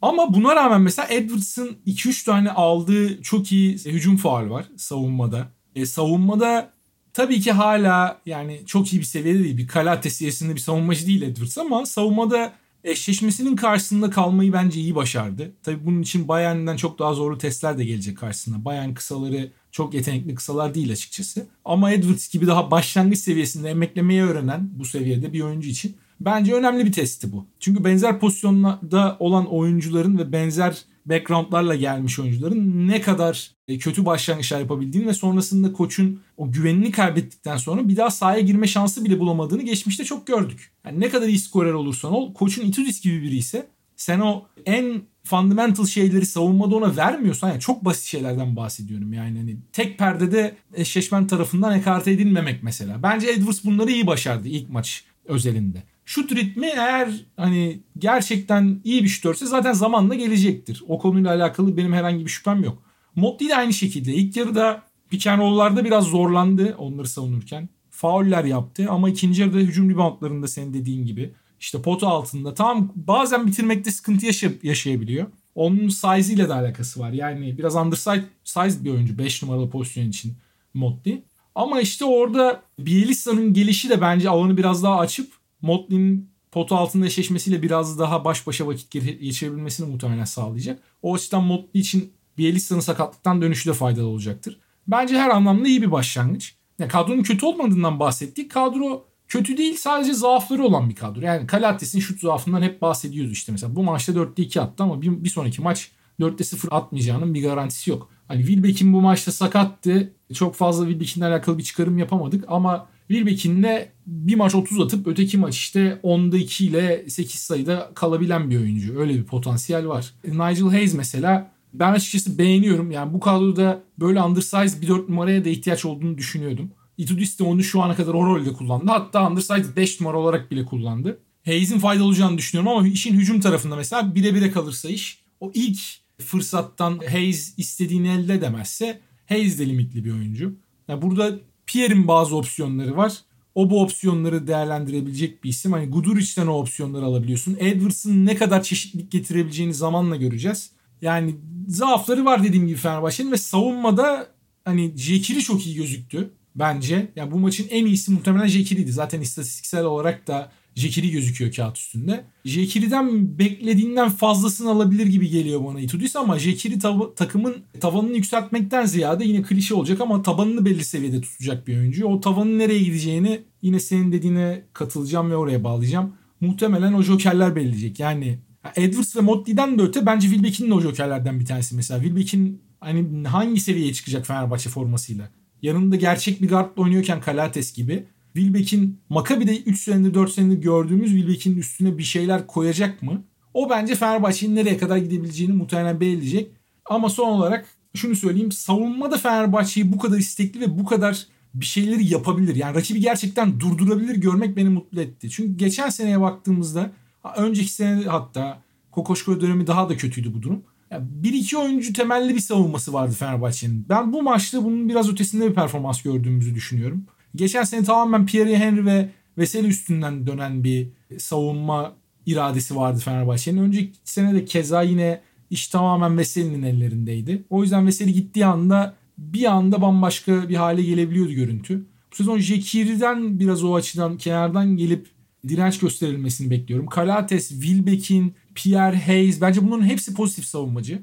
Ama buna rağmen mesela Edwards'ın 2-3 tane aldığı çok iyi hücum faal var savunmada. E, savunmada tabii ki hala yani çok iyi bir seviyede değil. Bir kalate seviyesinde bir savunmacı değil Edwards ama savunmada eşleşmesinin karşısında kalmayı bence iyi başardı. Tabii bunun için Bayern'den çok daha zorlu testler de gelecek karşısına. Bayern kısaları çok yetenekli kısalar değil açıkçası. Ama Edwards gibi daha başlangıç seviyesinde emeklemeyi öğrenen bu seviyede bir oyuncu için bence önemli bir testti bu. Çünkü benzer pozisyonda olan oyuncuların ve benzer backgroundlarla gelmiş oyuncuların ne kadar e, kötü başlangıçlar yapabildiğini ve sonrasında koçun o güvenini kaybettikten sonra bir daha sahaya girme şansı bile bulamadığını geçmişte çok gördük. Yani ne kadar iyi skorer olursan ol, koçun Itudis gibi biri ise sen o en fundamental şeyleri savunmada ona vermiyorsan yani çok basit şeylerden bahsediyorum yani hani tek perdede eşleşmen tarafından ekarte edilmemek mesela. Bence Edwards bunları iyi başardı ilk maç özelinde. Şut ritmi eğer hani gerçekten iyi bir şutörse zaten zamanla gelecektir. O konuyla alakalı benim herhangi bir şüphem yok. Motley de aynı şekilde. İlk yarıda pick and biraz zorlandı onları savunurken. Fauller yaptı ama ikinci yarıda hücum reboundlarında senin dediğin gibi işte pota altında tam bazen bitirmekte sıkıntı yaşay- yaşayabiliyor. Onun size ile de alakası var. Yani biraz undersized size bir oyuncu 5 numaralı pozisyon için Motley. Ama işte orada Bielitsa'nın gelişi de bence alanı biraz daha açıp Motley'nin potu altında eşleşmesiyle biraz daha baş başa vakit geçirebilmesini muhtemelen sağlayacak. O açıdan Motley için Bielitsa'nın sakatlıktan dönüşü de faydalı olacaktır. Bence her anlamda iyi bir başlangıç. Yani kadronun kötü olmadığından bahsettik. Kadro kötü değil sadece zaafları olan bir kadro. Yani Kalates'in şut zaafından hep bahsediyoruz işte mesela. Bu maçta 4'te 2 attı ama bir, bir sonraki maç 4'te 0 atmayacağının bir garantisi yok. Hani Wilbeck'in bu maçta sakattı. Çok fazla Wilbeck'inle alakalı bir çıkarım yapamadık ama Wilbeck'in de bir maç 30 atıp öteki maç işte 10'da 2 ile 8 sayıda kalabilen bir oyuncu. Öyle bir potansiyel var. Nigel Hayes mesela ben açıkçası beğeniyorum. Yani bu kadroda böyle undersized bir 4 numaraya da ihtiyaç olduğunu düşünüyordum. Itudis de onu şu ana kadar o rolde kullandı. Hatta undersized 5 numara olarak bile kullandı. Hayes'in faydalı olacağını düşünüyorum ama işin hücum tarafında mesela bire bire kalırsa iş o ilk fırsattan Hayes istediğini elde edemezse Hayes de limitli bir oyuncu. Yani burada Pierre'in bazı opsiyonları var. O bu opsiyonları değerlendirebilecek bir isim. Hani Guduric'den o opsiyonları alabiliyorsun. Edwards'ın ne kadar çeşitlilik getirebileceğini zamanla göreceğiz. Yani zaafları var dediğim gibi Fenerbahçe'nin ve savunmada hani Jekiri çok iyi gözüktü bence. Yani bu maçın en iyisi muhtemelen Jekiri'ydi. Zaten istatistiksel olarak da Jekiri gözüküyor kağıt üstünde. Jekiri'den beklediğinden fazlasını alabilir gibi geliyor bana Itudis ama Jekiri tav- takımın tavanını yükseltmekten ziyade yine klişe olacak ama tabanını belli seviyede tutacak bir oyuncu. O tavanın nereye gideceğini yine senin dediğine katılacağım ve oraya bağlayacağım. Muhtemelen o jokerler belirleyecek. Yani Edwards ve Motley'den de öte bence Wilbeck'in de o jokerlerden bir tanesi mesela. Wilbeck'in hani hangi seviyeye çıkacak Fenerbahçe formasıyla? Yanında gerçek bir guardla oynuyorken Kalates gibi Wilbeck'in Maccabi'de 3 senedir 4 senedir gördüğümüz Wilbeck'in üstüne bir şeyler koyacak mı? O bence Fenerbahçe'nin nereye kadar gidebileceğini muhtemelen belirleyecek. Ama son olarak şunu söyleyeyim. Savunmada Fenerbahçe'yi bu kadar istekli ve bu kadar bir şeyleri yapabilir. Yani rakibi gerçekten durdurabilir görmek beni mutlu etti. Çünkü geçen seneye baktığımızda önceki sene hatta Kokoşko dönemi daha da kötüydü bu durum. Yani bir iki oyuncu temelli bir savunması vardı Fenerbahçe'nin. Ben bu maçta bunun biraz ötesinde bir performans gördüğümüzü düşünüyorum. Geçen sene tamamen Pierre Henry ve Veseli üstünden dönen bir savunma iradesi vardı Fenerbahçe'nin. Önceki sene de keza yine iş tamamen Veseli'nin ellerindeydi. O yüzden Veseli gittiği anda bir anda bambaşka bir hale gelebiliyordu görüntü. Bu sezon Jekiri'den biraz o açıdan kenardan gelip direnç gösterilmesini bekliyorum. Kalates, Wilbeck'in, Pierre Hayes bence bunların hepsi pozitif savunmacı.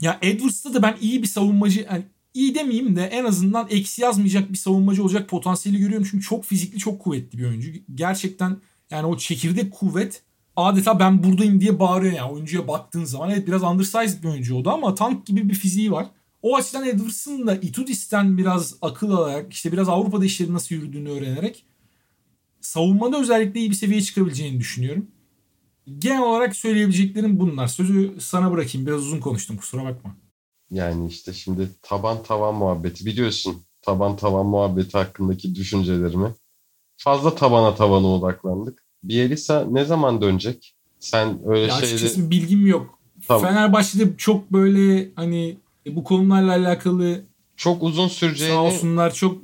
Ya Edwards'ta da ben iyi bir savunmacı yani iyi demeyeyim de en azından eksi yazmayacak bir savunmacı olacak potansiyeli görüyorum. Çünkü çok fizikli çok kuvvetli bir oyuncu. Gerçekten yani o çekirdek kuvvet adeta ben buradayım diye bağırıyor yani oyuncuya baktığın zaman. Evet biraz undersized bir oyuncu oldu ama tank gibi bir fiziği var. O açıdan Edwards'ın da Itudis'ten biraz akıl alarak işte biraz Avrupa'da işlerin nasıl yürüdüğünü öğrenerek savunmada özellikle iyi bir seviyeye çıkabileceğini düşünüyorum. Genel olarak söyleyebileceklerim bunlar. Sözü sana bırakayım. Biraz uzun konuştum kusura bakma. Yani işte şimdi taban tavan muhabbeti biliyorsun. Taban tavan muhabbeti hakkındaki düşüncelerimi. Fazla tabana tavana odaklandık. Bielisa ne zaman dönecek? Sen öyle ya. Açıkçası bilgim yok. Tamam. Fenerbahçe'de çok böyle hani bu konularla alakalı çok uzun süreceğini... Sağ olsunlar çok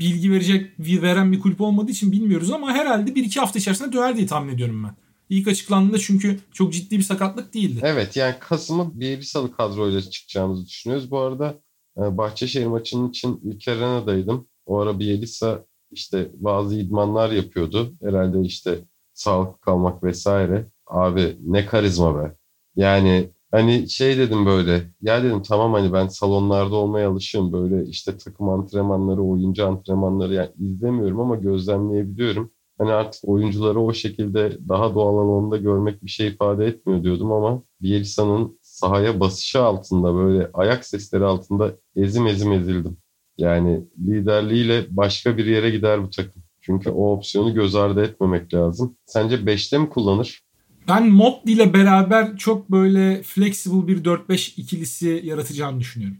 bilgi verecek veren bir kulüp olmadığı için bilmiyoruz ama herhalde bir iki hafta içerisinde döner diye tahmin ediyorum ben. İlk açıklandığında çünkü çok ciddi bir sakatlık değildi. Evet yani Kasım'ı Bielitsalı kadroyla çıkacağımızı düşünüyoruz. Bu arada e, Bahçeşehir maçının için İlker Arena'daydım. O ara Bielitsa işte bazı idmanlar yapıyordu. Herhalde işte sağlıklı kalmak vesaire. Abi ne karizma be. Yani hani şey dedim böyle ya dedim tamam hani ben salonlarda olmaya alışığım böyle işte takım antrenmanları oyuncu antrenmanları yani izlemiyorum ama gözlemleyebiliyorum. Hani artık oyuncuları o şekilde daha doğal alanında görmek bir şey ifade etmiyor diyordum ama Bielsa'nın sahaya basışı altında böyle ayak sesleri altında ezim ezim ezildim. Yani liderliğiyle başka bir yere gider bu takım. Çünkü o opsiyonu göz ardı etmemek lazım. Sence 5'te mi kullanır? Ben Motley ile beraber çok böyle flexible bir 4-5 ikilisi yaratacağını düşünüyorum.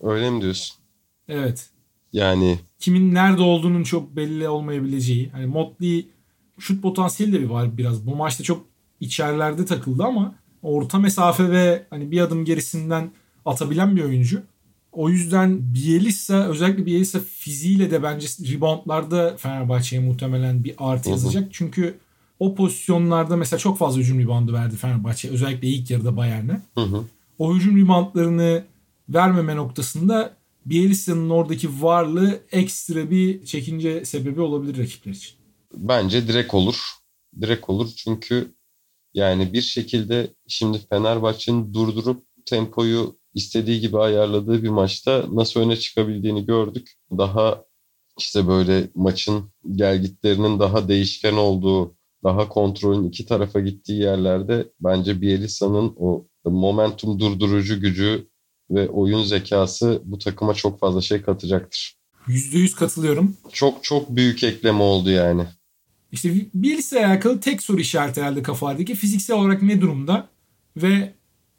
Öyle mi diyorsun? Evet. Yani kimin nerede olduğunun çok belli olmayabileceği. Hani Motley şut potansiyeli de bir var biraz. Bu maçta çok içerilerde takıldı ama orta mesafe ve hani bir adım gerisinden atabilen bir oyuncu. O yüzden Bielisa özellikle Bielisa fiziğiyle de bence reboundlarda Fenerbahçe'ye muhtemelen bir artı yazacak. Çünkü o pozisyonlarda mesela çok fazla hücum reboundu verdi Fenerbahçe. Özellikle ilk yarıda Bayern'e. O hücum reboundlarını vermeme noktasında Bielisa'nın oradaki varlığı ekstra bir çekince sebebi olabilir rakipler için. Bence direkt olur. Direkt olur çünkü yani bir şekilde şimdi Fenerbahçe'nin durdurup tempoyu istediği gibi ayarladığı bir maçta nasıl öne çıkabildiğini gördük. Daha işte böyle maçın gelgitlerinin daha değişken olduğu, daha kontrolün iki tarafa gittiği yerlerde bence Bielisa'nın o momentum durdurucu gücü ve oyun zekası bu takıma çok fazla şey katacaktır. %100 katılıyorum. Çok çok büyük ekleme oldu yani. İşte Bielitsa'ya alakalı tek soru işareti herhalde kafalardaki. Fiziksel olarak ne durumda? Ve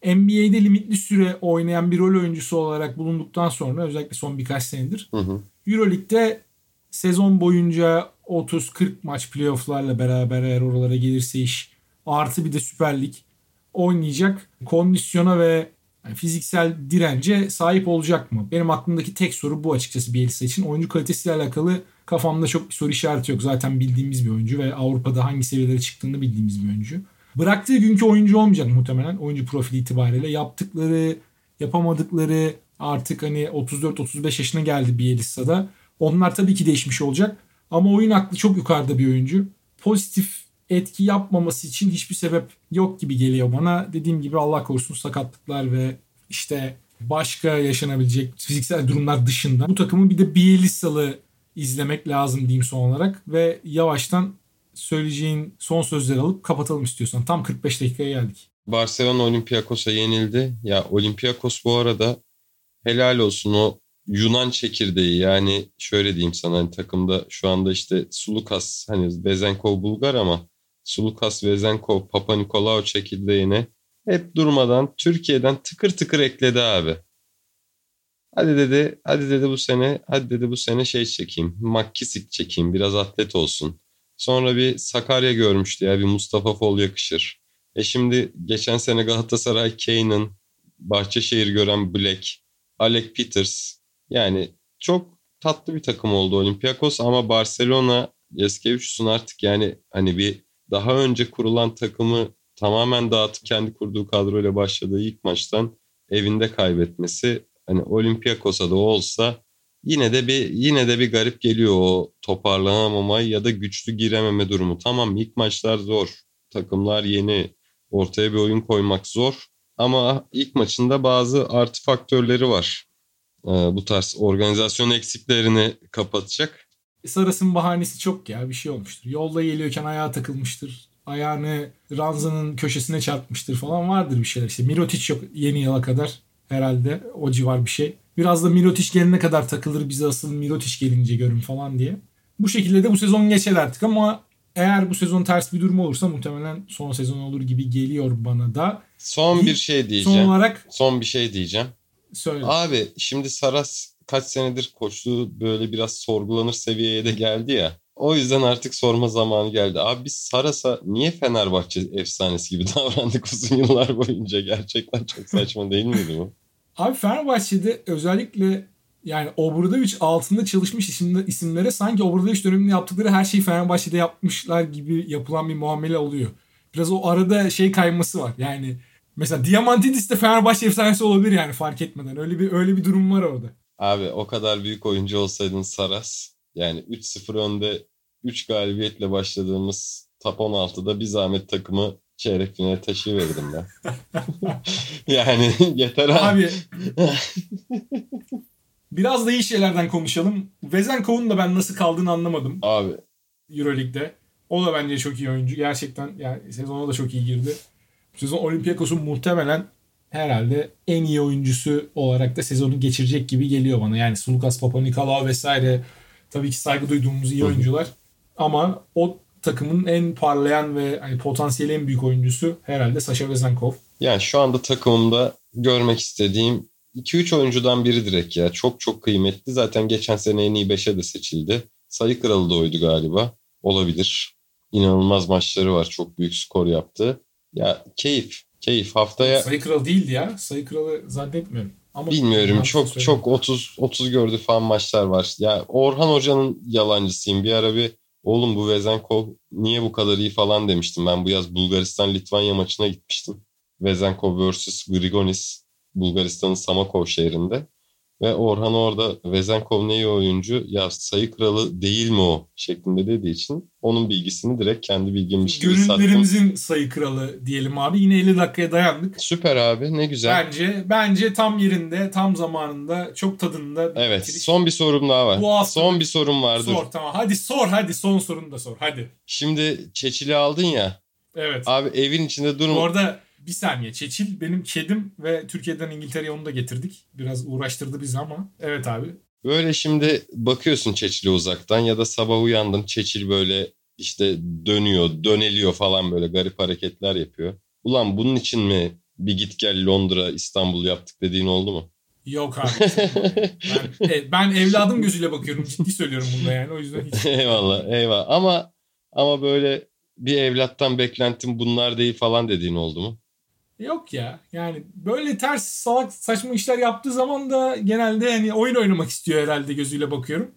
NBA'de limitli süre oynayan bir rol oyuncusu olarak bulunduktan sonra özellikle son birkaç senedir hı hı. Euroleague'de sezon boyunca 30-40 maç playofflarla beraber eğer oralara gelirse iş artı bir de Süper Lig oynayacak kondisyona ve yani fiziksel dirence sahip olacak mı? Benim aklımdaki tek soru bu açıkçası Bielsa için. Oyuncu kalitesiyle alakalı kafamda çok bir soru işareti yok. Zaten bildiğimiz bir oyuncu ve Avrupa'da hangi seviyelere çıktığını bildiğimiz bir oyuncu. Bıraktığı günkü oyuncu olmayacak muhtemelen oyuncu profili itibariyle. Yaptıkları, yapamadıkları artık hani 34-35 yaşına geldi Bielitsa'da. Onlar tabii ki değişmiş olacak. Ama oyun aklı çok yukarıda bir oyuncu. Pozitif etki yapmaması için hiçbir sebep yok gibi geliyor bana. Dediğim gibi Allah korusun sakatlıklar ve işte başka yaşanabilecek fiziksel durumlar dışında bu takımın bir de Bielitsa'lı izlemek lazım diyeyim son olarak ve yavaştan söyleyeceğin son sözleri alıp kapatalım istiyorsan. Tam 45 dakikaya geldik. Barcelona Olympiakos'a yenildi. Ya Olympiakos bu arada helal olsun o Yunan çekirdeği yani şöyle diyeyim sana hani takımda şu anda işte Sulukas hani Vezenkov Bulgar ama Sulukas Vezenkov Papa Nikolaou çekirdeğine hep durmadan Türkiye'den tıkır tıkır ekledi abi. Hadi dedi, hadi dedi bu sene, hadi dedi bu sene şey çekeyim, Makkisik çekeyim, biraz atlet olsun. Sonra bir Sakarya görmüştü ya, bir Mustafa Fol yakışır. E şimdi geçen sene Galatasaray Kane'ın, Bahçeşehir gören Black, Alec Peters. Yani çok tatlı bir takım oldu Olympiakos ama Barcelona, Yaskevicius'un artık yani hani bir daha önce kurulan takımı tamamen dağıtıp kendi kurduğu kadroyla başladığı ilk maçtan evinde kaybetmesi hani Olympiakos'a da olsa yine de bir yine de bir garip geliyor o toparlanamama ya da güçlü girememe durumu. Tamam ilk maçlar zor. Takımlar yeni. Ortaya bir oyun koymak zor. Ama ilk maçında bazı artı faktörleri var. e, bu tarz organizasyon eksiklerini kapatacak. Saras'ın bahanesi çok ya bir şey olmuştur. Yolda geliyorken ayağa takılmıştır. Ayağını ranzanın köşesine çarpmıştır falan vardır bir şeyler. İşte Mirotic yok yeni yıla kadar herhalde o civar bir şey. Biraz da Mirotic gelene kadar takılır bize asıl Mirotic gelince görün falan diye. Bu şekilde de bu sezon geçer artık ama eğer bu sezon ters bir durum olursa muhtemelen son sezon olur gibi geliyor bana da. Son bir şey diyeceğim. Son olarak Son bir şey diyeceğim. söyle. Abi şimdi Saras kaç senedir koçluğu böyle biraz sorgulanır seviyeye de geldi ya. O yüzden artık sorma zamanı geldi. Abi biz Saras'a niye Fenerbahçe efsanesi gibi davrandık uzun yıllar boyunca? Gerçekten çok saçma değil miydi bu? Abi Fenerbahçe'de özellikle yani Obradoviç altında çalışmış isimler, isimlere sanki Obradoviç döneminde yaptıkları her şeyi Fenerbahçe'de yapmışlar gibi yapılan bir muamele oluyor. Biraz o arada şey kayması var. Yani mesela Diamantidis de Fenerbahçe efsanesi olabilir yani fark etmeden. Öyle bir öyle bir durum var orada. Abi o kadar büyük oyuncu olsaydın Saras yani 3-0 önde 3 galibiyetle başladığımız top 16'da bir zahmet takımı çeyrek finale taşıyıverirdim ben. yani yeter abi. Abi biraz da iyi şeylerden konuşalım. Vezenkov'un da ben nasıl kaldığını anlamadım Abi Euroleague'de. O da bence çok iyi oyuncu. Gerçekten yani sezona da çok iyi girdi. Bu sezon Olympiakos'un muhtemelen herhalde en iyi oyuncusu olarak da sezonu geçirecek gibi geliyor bana. Yani Sulukas Papanikolaou vesaire tabii ki saygı duyduğumuz iyi oyuncular. Ama o takımın en parlayan ve hani potansiyeli en büyük oyuncusu herhalde Sasha Vezenkov. Yani şu anda takımımda görmek istediğim 2-3 oyuncudan biri direkt ya. Çok çok kıymetli. Zaten geçen sene en iyi 5'e de seçildi. Sayı kralı da oydu galiba. Olabilir. İnanılmaz maçları var. Çok büyük skor yaptı. Ya keyif. Keyif. Haftaya Sayı kralı değildi ya. Sayı kralı zannetmiyorum. Ama bilmiyorum çok söyleyeyim. çok 30 30 gördü falan maçlar var. Ya Orhan Hoca'nın yalancısıyım. Bir ara bir oğlum bu Vezenkov niye bu kadar iyi falan demiştim. Ben bu yaz Bulgaristan Litvanya maçına gitmiştim. Vezenkov vs Grigonis Bulgaristan'ın Samakov şehrinde. Ve Orhan orada Vezenkov ne iyi oyuncu ya sayı kralı değil mi o şeklinde dediği için onun bilgisini direkt kendi bilgimmiş gibi sattım. Gönüllerimizin sayı kralı diyelim abi. Yine 50 dakikaya dayandık. Süper abi ne güzel. Bence bence tam yerinde, tam zamanında, çok tadında. bir Evet bitiriş. son bir sorum daha var. Bu hafta- Son bir sorum vardır. Sor tamam. Hadi sor hadi son sorunu da sor. Hadi. Şimdi Çeçil'i aldın ya. Evet. Abi evin içinde Bu durma. arada bir saniye. Çeçil benim kedim ve Türkiye'den İngiltere'ye onu da getirdik. Biraz uğraştırdı bizi ama. Evet abi. Böyle şimdi bakıyorsun Çeçil'e uzaktan ya da sabah uyandın Çeçil böyle işte dönüyor, döneliyor falan böyle garip hareketler yapıyor. Ulan bunun için mi bir git gel Londra, İstanbul yaptık dediğin oldu mu? Yok abi. ben, e, ben evladım gözüyle bakıyorum. Ciddi söylüyorum bunda yani. O yüzden hiç. eyvallah, eyvallah. Ama ama böyle bir evlattan beklentim bunlar değil falan dediğin oldu mu? Yok ya. Yani böyle ters salak saçma işler yaptığı zaman da genelde hani oyun oynamak istiyor herhalde gözüyle bakıyorum.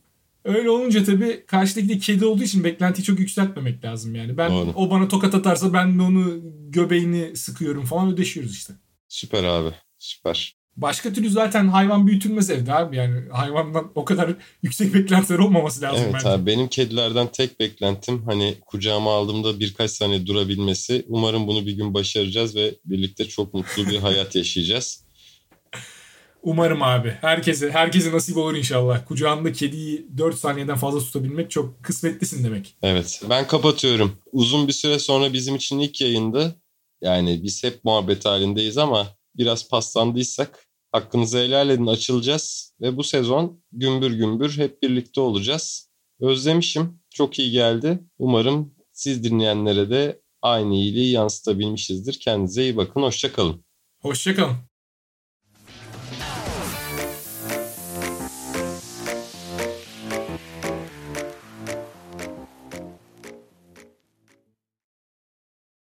Öyle olunca tabii karşıdaki de kedi olduğu için beklentiyi çok yükseltmemek lazım yani. Ben Doğru. o bana tokat atarsa ben de onu göbeğini sıkıyorum falan ödeşiyoruz işte. Süper abi, süper. Başka türlü zaten hayvan büyütülmez evde abi yani hayvandan o kadar yüksek beklentiler olmaması lazım Evet bence. abi benim kedilerden tek beklentim hani kucağıma aldığımda birkaç saniye durabilmesi. Umarım bunu bir gün başaracağız ve birlikte çok mutlu bir hayat yaşayacağız. Umarım abi. Herkese herkese nasip olur inşallah. Kucağında kediyi 4 saniyeden fazla tutabilmek çok kısmetlisin demek. Evet ben kapatıyorum. Uzun bir süre sonra bizim için ilk yayındı. Yani biz hep muhabbet halindeyiz ama biraz paslandıysak hakkınızı helal edin açılacağız. Ve bu sezon gümbür gümbür hep birlikte olacağız. Özlemişim. Çok iyi geldi. Umarım siz dinleyenlere de aynı iyiliği yansıtabilmişizdir. Kendinize iyi bakın. Hoşçakalın. Hoşçakalın.